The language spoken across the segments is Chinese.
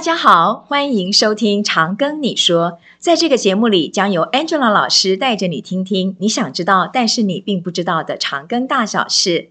大家好，欢迎收听《长庚你说》。在这个节目里，将由 Angela 老师带着你听听你想知道，但是你并不知道的长庚大小事。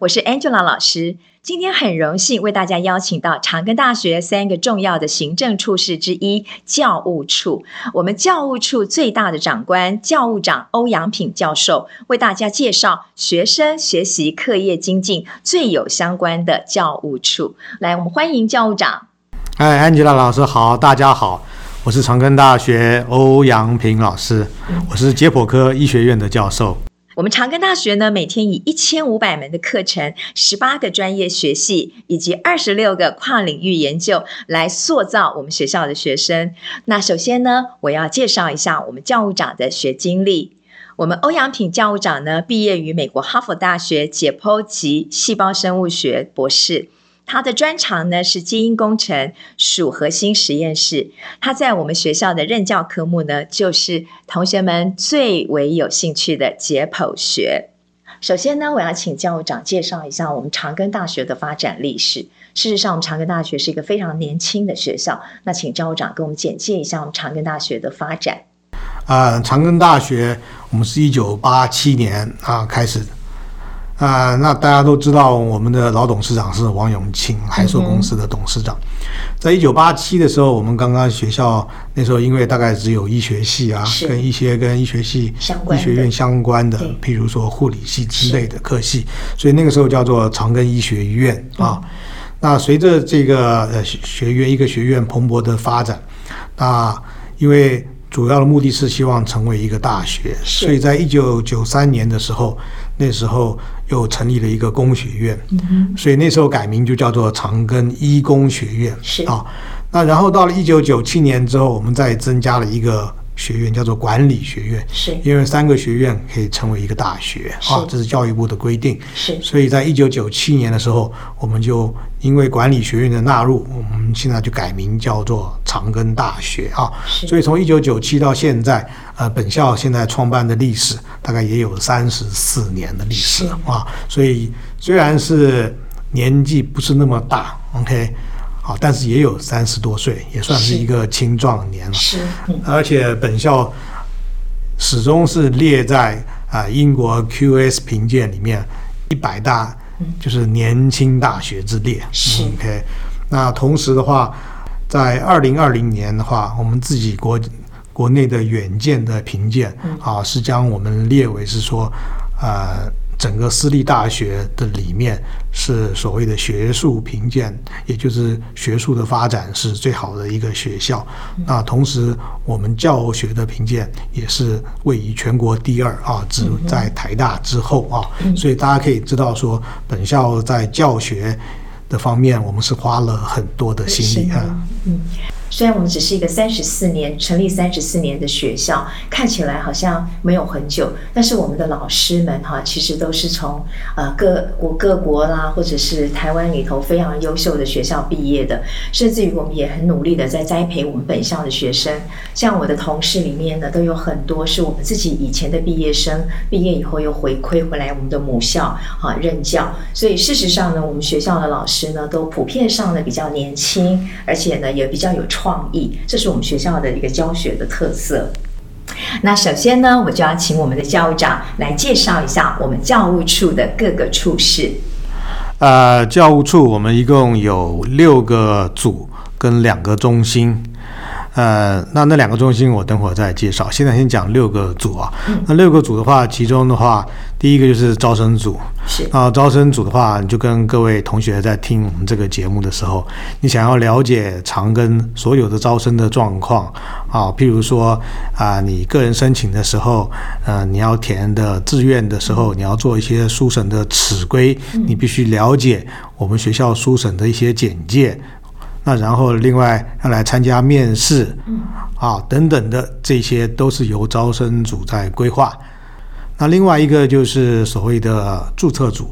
我是 Angela 老师，今天很荣幸为大家邀请到长庚大学三个重要的行政处室之一——教务处。我们教务处最大的长官教务长欧阳品教授，为大家介绍学生学习课业精进最有相关的教务处。来，我们欢迎教务长。哎，安吉拉老师好，大家好，我是长庚大学欧阳平老师，我是解剖科医学院的教授。我们长庚大学呢，每天以一千五百门的课程、十八个专业学系以及二十六个跨领域研究来塑造我们学校的学生。那首先呢，我要介绍一下我们教务长的学经历。我们欧阳品教务长呢，毕业于美国哈佛大学解剖及细胞生物学博士。他的专长呢是基因工程属核心实验室。他在我们学校的任教科目呢，就是同学们最为有兴趣的解剖学。首先呢，我要请教务长介绍一下我们长庚大学的发展历史。事实上，我们长庚大学是一个非常年轻的学校。那请教务长给我们简介一下我们长庚大学的发展。啊、呃，长庚大学我们是一九八七年啊开始。啊、呃，那大家都知道，我们的老董事长是王永庆，海硕公司的董事长。嗯、在一九八七的时候，我们刚刚学校那时候，因为大概只有医学系啊，跟一些跟医学系、医学院相关的，譬如说护理系之类的科系，所以那个时候叫做长庚医学院啊。那随着这个呃学院一个学院蓬勃的发展，那因为主要的目的是希望成为一个大学，所以在一九九三年的时候。那时候又成立了一个工学院，嗯，所以那时候改名就叫做长庚医工学院，是啊。那然后到了一九九七年之后，我们再增加了一个学院，叫做管理学院，是因为三个学院可以成为一个大学啊，这是教育部的规定，是。所以在一九九七年的时候，我们就因为管理学院的纳入，我们现在就改名叫做长庚大学啊。所以从一九九七到现在，呃，本校现在创办的历史。大概也有三十四年的历史啊，所以虽然是年纪不是那么大，OK，好，但是也有三十多岁，也算是一个青壮年了。是，而且本校始终是列在啊英国 QS 评鉴里面一百大，就是年轻大学之列。是，OK。那同时的话，在二零二零年的话，我们自己国。国内的远见的评鉴啊，是将我们列为是说，呃，整个私立大学的里面是所谓的学术评鉴，也就是学术的发展是最好的一个学校。那同时，我们教学的评鉴也是位于全国第二啊，只在台大之后啊。所以大家可以知道说，本校在教学的方面，我们是花了很多的心力啊。嗯。虽然我们只是一个三十四年成立三十四年的学校，看起来好像没有很久，但是我们的老师们哈，其实都是从呃各国各国啦，或者是台湾里头非常优秀的学校毕业的，甚至于我们也很努力的在栽培我们本校的学生。像我的同事里面呢，都有很多是我们自己以前的毕业生，毕业以后又回馈回来我们的母校啊任教。所以事实上呢，我们学校的老师呢，都普遍上呢比较年轻，而且呢也比较有创。意，这是我们学校的一个教学的特色。那首先呢，我就要请我们的教务长来介绍一下我们教务处的各个处室。呃，教务处我们一共有六个组跟两个中心。呃，那那两个中心我等会儿再介绍。现在先讲六个组啊。那六个组的话，其中的话，第一个就是招生组。是啊，招生组的话，你就跟各位同学在听我们这个节目的时候，你想要了解长庚所有的招生的状况啊，譬如说啊、呃，你个人申请的时候，呃，你要填的志愿的时候，你要做一些书审的尺规，你必须了解我们学校书审的一些简介。那然后另外要来参加面试，啊等等的这些都是由招生组在规划。那另外一个就是所谓的注册组，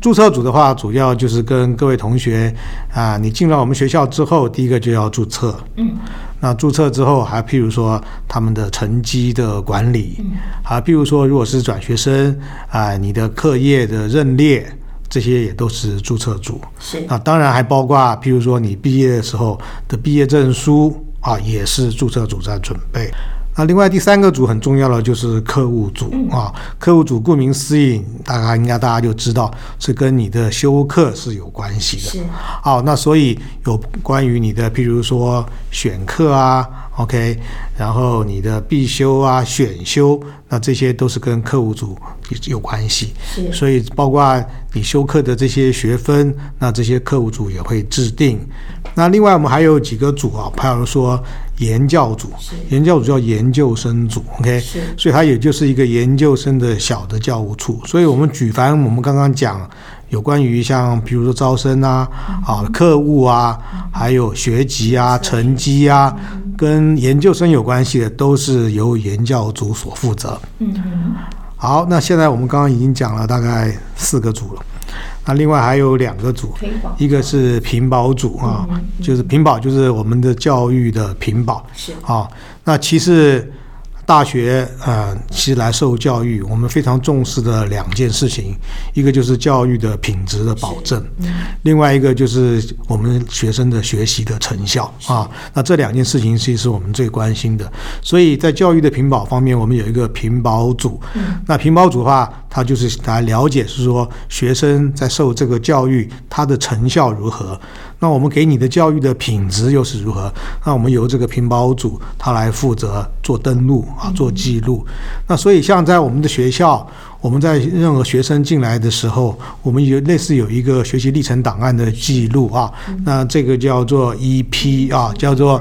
注册组的话主要就是跟各位同学啊，你进了我们学校之后，第一个就要注册。嗯。那注册之后还譬如说他们的成绩的管理，啊譬如说如果是转学生啊，你的课业的认列。这些也都是注册组。是。啊当然还包括，譬如说你毕业的时候的毕业证书啊，也是注册组在准备。那另外第三个组很重要的就是客户组、嗯、啊，客户组顾名思义，大概应该大家就知道是跟你的修课是有关系的。是。好，那所以有关于你的，譬如说选课啊，OK，然后你的必修啊、选修，那这些都是跟客户组有关系。是。所以包括你修课的这些学分，那这些课务组也会制定。那另外我们还有几个组啊，譬如说。研教组，研教组叫研究生组，OK，所以它也就是一个研究生的小的教务处。所以我们举凡我们刚刚讲有关于像比如说招生啊、啊课务啊，还有学籍啊、成绩啊，跟研究生有关系的，都是由研教组所负责。嗯，好，那现在我们刚刚已经讲了大概四个组了。那另外还有两个组，一个是屏保组啊，就是屏保就是我们的教育的屏保，是啊，那其实。大学，呃，其实来受教育，我们非常重视的两件事情，一个就是教育的品质的保证，另外一个就是我们学生的学习的成效啊。那这两件事情其实是我们最关心的，所以在教育的评保方面，我们有一个评保组。那评保组的话，它就是来了解，是说学生在受这个教育，他的成效如何。那我们给你的教育的品质又是如何？那我们由这个评保组他来负责做登录啊，做记录。那所以像在我们的学校，我们在任何学生进来的时候，我们有类似有一个学习历程档案的记录啊。那这个叫做 EP 啊，叫做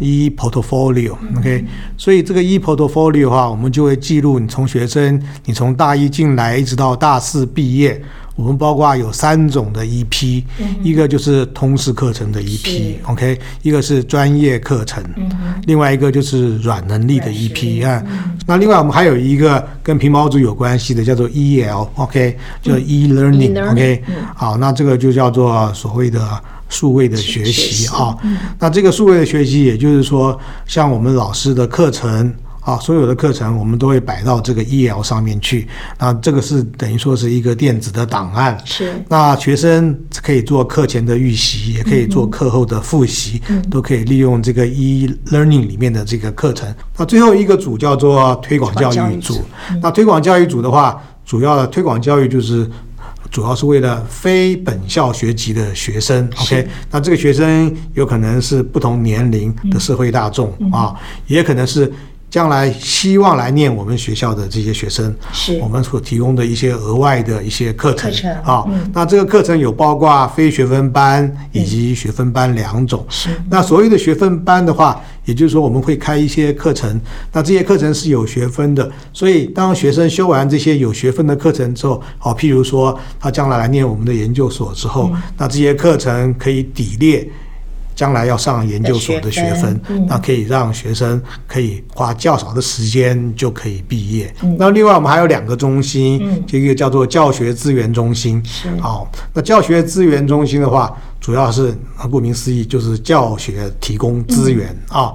E-Portfolio。OK，所以这个 E-Portfolio 的话，我们就会记录你从学生，你从大一进来一直到大四毕业。我们包括有三种的 EP，一个就是通识课程的 EP，OK，一个是专业课程，另外一个就是软能力的 EP 啊。那另外我们还有一个跟皮毛组有关系的，叫做 EL，OK，叫 E-Learning，OK，好，那这个就叫做所谓的数位的学习啊。那这个数位的学习，也就是说，像我们老师的课程。啊，所有的课程我们都会摆到这个 EL 上面去。那这个是等于说是一个电子的档案。是。那学生可以做课前的预习，也可以做课后的复习，嗯、都可以利用这个 e-learning 里面的这个课程。那最后一个组叫做推广教育组。嗯、那推广教育组的话，主要的推广教育就是主要是为了非本校学籍的学生。OK，那这个学生有可能是不同年龄的社会大众、嗯、啊，也可能是。将来希望来念我们学校的这些学生，是我们所提供的一些额外的一些课程啊。那这个课程有包括非学分班以及学分班两种。是。那所谓的学分班的话，也就是说我们会开一些课程，那这些课程是有学分的。所以当学生修完这些有学分的课程之后，好，譬如说他将来来念我们的研究所之后，那这些课程可以抵列。将来要上研究所的学分，那可以让学生可以花较少的时间就可以毕业。那另外我们还有两个中心，这个叫做教学资源中心。好，那教学资源中心的话，主要是顾名思义就是教学提供资源啊。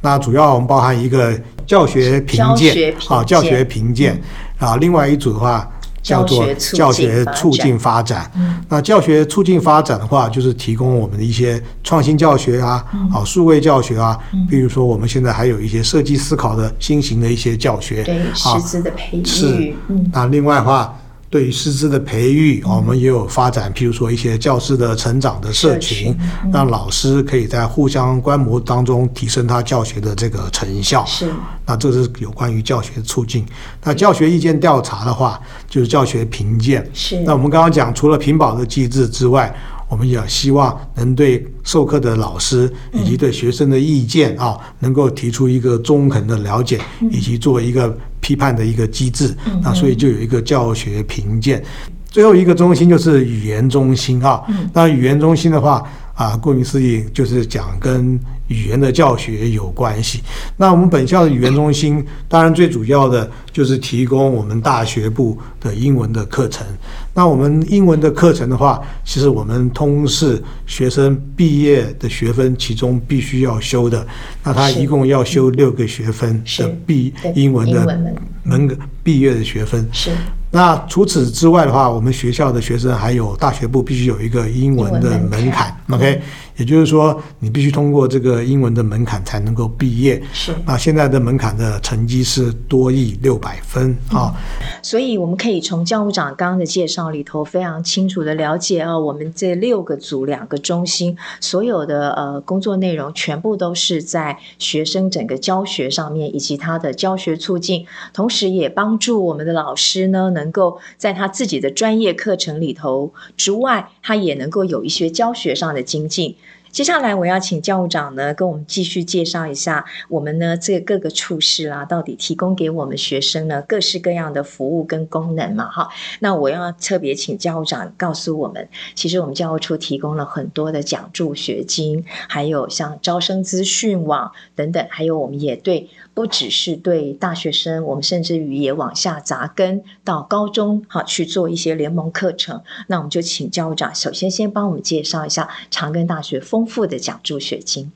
那主要我们包含一个教学评鉴啊，教学评鉴啊，另外一组的话。叫做教学促进发展。那教学促进发展的话，就是提供我们的一些创新教学啊，啊，数位教学啊，比如说我们现在还有一些设计思考的新型的一些教学，对，师资的培育。是。那另外的话。对于师资的培育，我们也有发展，譬如说一些教师的成长的社群，让老师可以在互相观摩当中提升他教学的这个成效。是，那这是有关于教学促进。那教学意见调查的话，就是教学评鉴。是。那我们刚刚讲，除了评保的机制之外，我们也希望能对授课的老师以及对学生的意见啊，能够提出一个中肯的了解，以及做一个。批判的一个机制，那所以就有一个教学评鉴。最后一个中心就是语言中心啊。那语言中心的话啊，顾名思义就是讲跟语言的教学有关系。那我们本校的语言中心，当然最主要的就是提供我们大学部的英文的课程。那我们英文的课程的话，其实我们通识学生毕业的学分，其中必须要修的，那他一共要修六个学分的毕英文的门毕业的学分。是。那除此之外的话，我们学校的学生还有大学部必须有一个英文的门槛，OK，也就是说你必须通过这个英文的门槛才能够毕业。是。那现在的门槛的成绩是多亿六百分啊。所以我们可以从教务长刚刚的介绍里头非常清楚的了解啊，我们这六个组两个中心所有的呃工作内容全部都是在学生整个教学上面以及他的教学促进，同时也帮助我们的老师呢。能够在他自己的专业课程里头之外，他也能够有一些教学上的精进。接下来我要请教务长呢，跟我们继续介绍一下我们呢这各个处室啦，到底提供给我们学生呢各式各样的服务跟功能嘛？哈，那我要特别请教务长告诉我们，其实我们教务处提供了很多的奖助学金，还有像招生资讯网等等，还有我们也对。不只是对大学生，我们甚至于也往下扎根到高中，好去做一些联盟课程。那我们就请教务长，首先先帮我们介绍一下长庚大学丰富的奖助学金。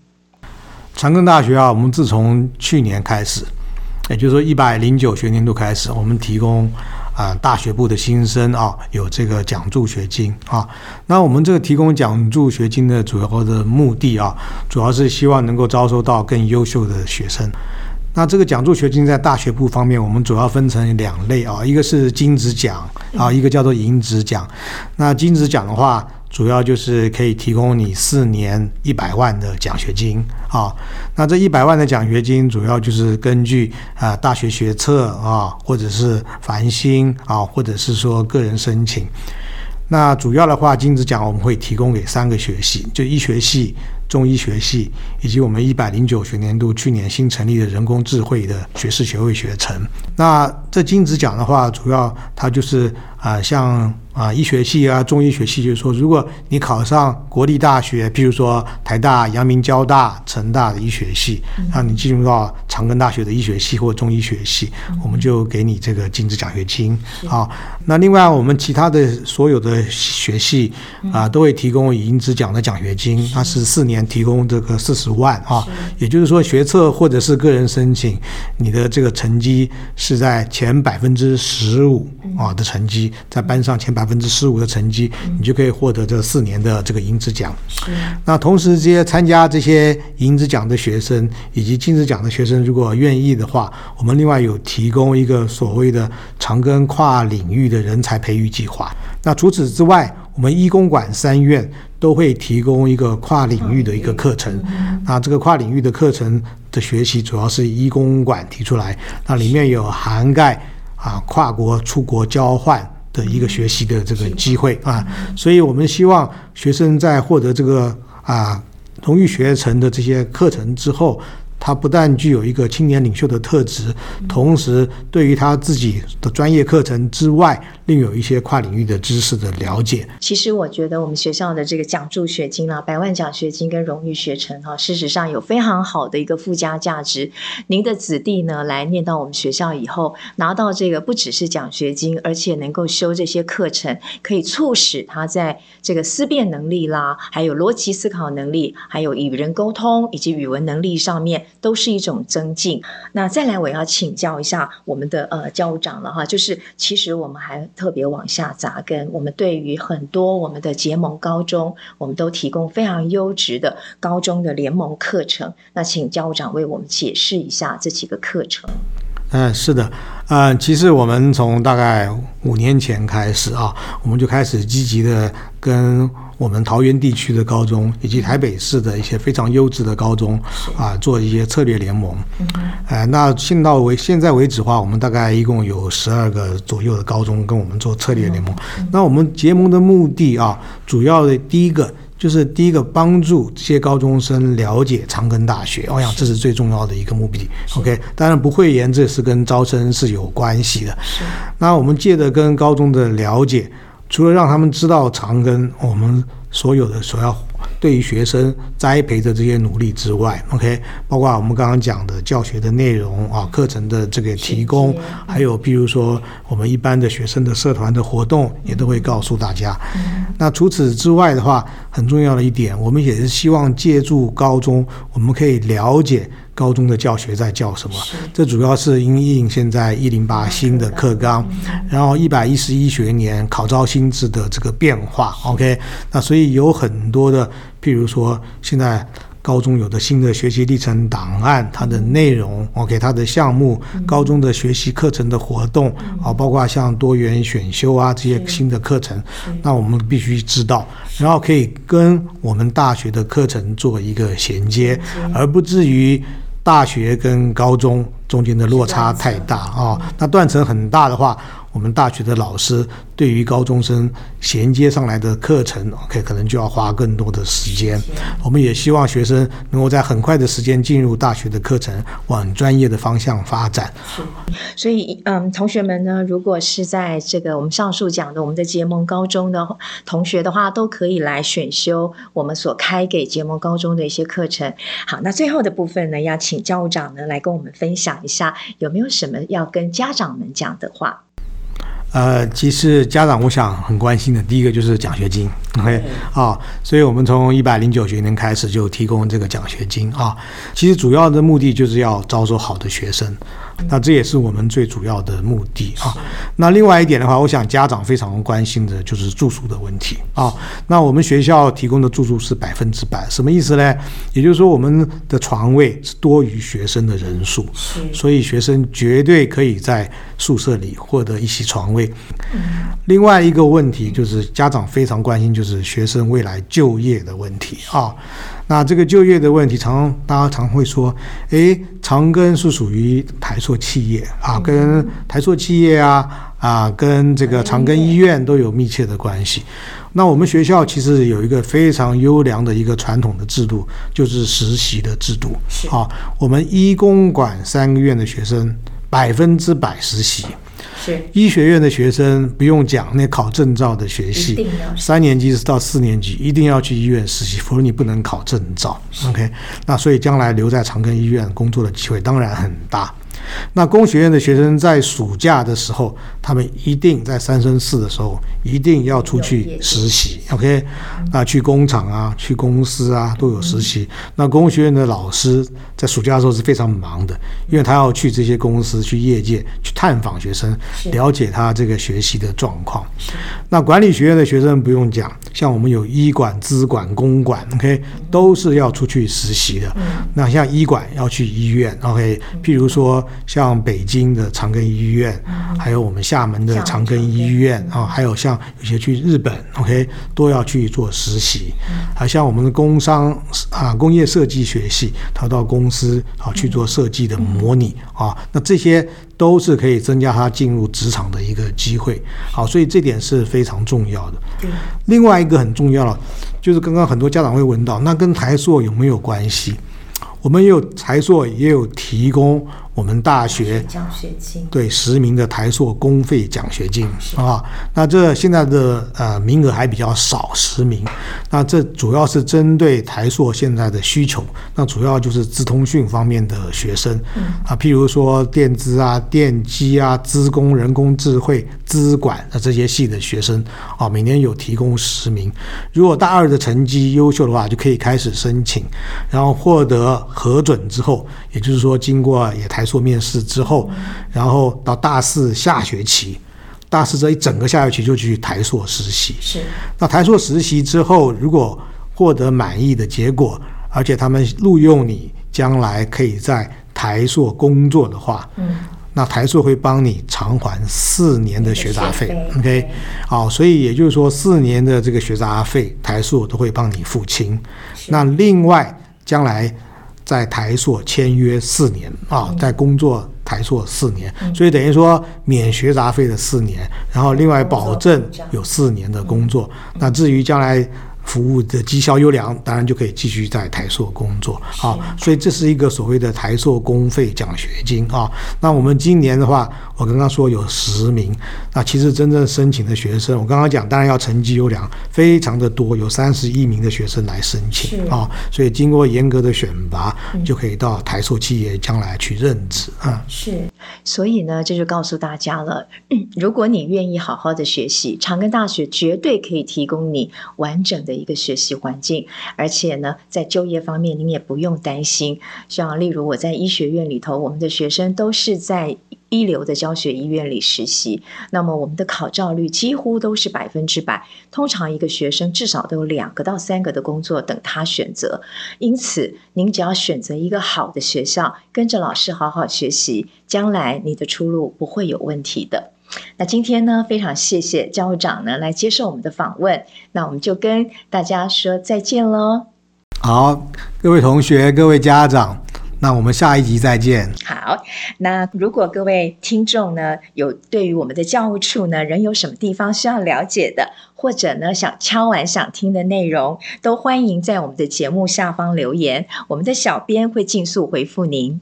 长庚大学啊，我们自从去年开始，也就是说一百零九学年度开始，我们提供啊大学部的新生啊有这个奖助学金啊。那我们这个提供奖助学金的主要的目的啊，主要是希望能够招收到更优秀的学生。那这个奖助学金在大学部方面，我们主要分成两类啊，一个是金质奖啊，一个叫做银质奖。那金质奖的话，主要就是可以提供你四年一百万的奖学金啊。那这一百万的奖学金，主要就是根据啊大学学测啊，或者是繁星啊，或者是说个人申请。那主要的话，金质奖我们会提供给三个学系，就医学系。中医学系以及我们一百零九学年度去年新成立的人工智慧的学士学位学程。那这金子奖的话，主要它就是啊、呃，像。啊，医学系啊，中医学系，就是说，如果你考上国立大学，比如说台大、阳明交大、成大的医学系，让你进入到长庚大学的医学系或中医学系，我们就给你这个金质奖学金。啊，那另外我们其他的所有的学系啊，都会提供银质奖的奖学金，那是四年提供这个四十万啊，也就是说学测或者是个人申请，你的这个成绩是在前百分之十五啊的成绩，在班上前百。分之十五的成绩，你就可以获得这四年的这个银质奖。是。那同时，这些参加这些银质奖的学生以及金质奖的学生，如果愿意的话，我们另外有提供一个所谓的长庚跨领域的人才培育计划。那除此之外，我们医工管三院都会提供一个跨领域的一个课程。那这个跨领域的课程的学习，主要是医工管提出来，那里面有涵盖啊跨国出国交换。的一个学习的这个机会啊，所以我们希望学生在获得这个啊荣誉学程的这些课程之后。他不但具有一个青年领袖的特质，同时对于他自己的专业课程之外，另有一些跨领域的知识的了解。其实我觉得我们学校的这个奖助学金啊，百万奖学金跟荣誉学程哈，事实上有非常好的一个附加价值。您的子弟呢，来念到我们学校以后，拿到这个不只是奖学金，而且能够修这些课程，可以促使他在这个思辨能力啦，还有逻辑思考能力，还有与人沟通以及语文能力上面。都是一种增进。那再来，我要请教一下我们的呃教务长了哈，就是其实我们还特别往下扎根，我们对于很多我们的结盟高中，我们都提供非常优质的高中的联盟课程。那请教务长为我们解释一下这几个课程。嗯，是的，嗯，其实我们从大概五年前开始啊，我们就开始积极的跟我们桃园地区的高中以及台北市的一些非常优质的高中啊，做一些策略联盟。呃，那现到为现在为止的话，我们大概一共有十二个左右的高中跟我们做策略联盟。那我们结盟的目的啊，主要的第一个。就是第一个帮助这些高中生了解长庚大学，我想这是最重要的一个目的。OK，当然不讳言，这是跟招生是有关系的。那我们借着跟高中的了解，除了让他们知道长庚，我们所有的所要。对于学生栽培的这些努力之外，OK，包括我们刚刚讲的教学的内容啊，课程的这个提供，还有譬如说我们一般的学生的社团的活动，也都会告诉大家。那除此之外的话，很重要的一点，我们也是希望借助高中，我们可以了解高中的教学在教什么。这主要是因应现在一零八新的课纲，然后一百一十一学年考招新制的这个变化。OK，那所以有很多的，譬如说现在。高中有的新的学习历程档案，它的内容，OK，它的项目，高中的学习课程的活动，啊，包括像多元选修啊这些新的课程，那我们必须知道，然后可以跟我们大学的课程做一个衔接，而不至于大学跟高中中间的落差太大啊，那断层很大的话。我们大学的老师对于高中生衔接上来的课程，OK，可能就要花更多的时间。我们也希望学生能够在很快的时间进入大学的课程，往专业的方向发展。是，所以，嗯，同学们呢，如果是在这个我们上述讲的我们的结盟高中的同学的话，都可以来选修我们所开给结盟高中的一些课程。好，那最后的部分呢，要请教务长呢来跟我们分享一下，有没有什么要跟家长们讲的话？呃，其实家长我想很关心的，第一个就是奖学金，OK 啊、哦，所以我们从一百零九学年开始就提供这个奖学金啊、哦。其实主要的目的就是要招收好的学生。那这也是我们最主要的目的啊。那另外一点的话，我想家长非常关心的就是住宿的问题啊。那我们学校提供的住宿是百分之百，什么意思呢？也就是说，我们的床位是多于学生的人数，所以学生绝对可以在宿舍里获得一席床位。另外一个问题就是家长非常关心，就是学生未来就业的问题啊。那这个就业的问题，常常大家常会说，诶，长庚是属于台塑企业啊，跟台塑企业啊啊，跟这个长庚医院都有密切的关系。那我们学校其实有一个非常优良的一个传统的制度，就是实习的制度。啊，我们医工管三个院的学生百分之百实习。是医学院的学生不用讲，那考证照的学系，三年级到四年级一定要去医院实习，否则你不能考证照。OK，那所以将来留在长庚医院工作的机会当然很大。那工学院的学生在暑假的时候，他们一定在三升四的时候一定要出去实习，OK？那去工厂啊，去公司啊都有实习。那工学院的老师在暑假的时候是非常忙的，因为他要去这些公司、去业界去探访学生，了解他这个学习的状况。那管理学院的学生不用讲，像我们有医管、资管、公管，OK？都是要出去实习的。那像医管要去医院，OK？譬如说。像北京的长庚医院，还有我们厦门的长庚医院啊，还有像有些去日本，OK，都要去做实习。啊像我们的工商啊，工业设计学系，他到公司啊去做设计的模拟啊，那这些都是可以增加他进入职场的一个机会。好，所以这点是非常重要的。另外一个很重要了，就是刚刚很多家长会问到，那跟台硕有没有关系？我们也有台硕也有提供。我们大学奖学金，对十名的台硕公费奖学金啊，那这现在的呃名额还比较少，十名。那这主要是针对台硕现在的需求，那主要就是资通讯方面的学生啊，譬如说电资啊、电机啊、资工、人工智慧、资管啊这些系的学生啊，每年有提供十名。如果大二的成绩优秀的话，就可以开始申请，然后获得核准之后，也就是说经过也台。做面试之后，然后到大四下学期，大四这一整个下学期就去台硕实习。是，那台硕实习之后，如果获得满意的结果，而且他们录用你，将来可以在台硕工作的话，嗯，那台硕会帮你偿还四年的学杂费。OK，好，所以也就是说，四年的这个学杂费，台硕都会帮你付清。那另外，将来。在台硕签约四年啊，在工作台硕四年，所以等于说免学杂费的四年，然后另外保证有四年的工作。那至于将来。服务的绩效优良，当然就可以继续在台塑工作啊。所以这是一个所谓的台塑公费奖学金啊。那我们今年的话，我刚刚说有十名，那其实真正申请的学生，我刚刚讲，当然要成绩优良，非常的多，有三十一名的学生来申请啊。所以经过严格的选拔，就可以到台塑企业将来去任职啊。是，所以呢，这就告诉大家了，如果你愿意好好的学习，长庚大学绝对可以提供你完整的。的一个学习环境，而且呢，在就业方面您也不用担心。像例如我在医学院里头，我们的学生都是在。一流的教学医院里实习，那么我们的考照率几乎都是百分之百。通常一个学生至少都有两个到三个的工作等他选择。因此，您只要选择一个好的学校，跟着老师好好学习，将来你的出路不会有问题的。那今天呢，非常谢谢教务长呢来接受我们的访问。那我们就跟大家说再见喽。好，各位同学，各位家长。那我们下一集再见。好，那如果各位听众呢，有对于我们的教务处呢，仍有什么地方需要了解的，或者呢，想敲完想听的内容，都欢迎在我们的节目下方留言，我们的小编会尽速回复您。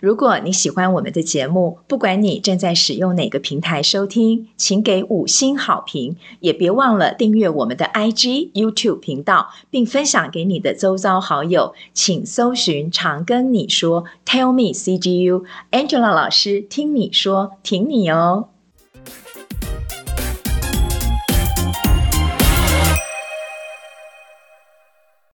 如果你喜欢我们的节目，不管你正在使用哪个平台收听，请给五星好评，也别忘了订阅我们的 IG、YouTube 频道，并分享给你的周遭好友。请搜寻“常跟你说 ”，Tell me CGU，Angela 老师听你说，挺你哦。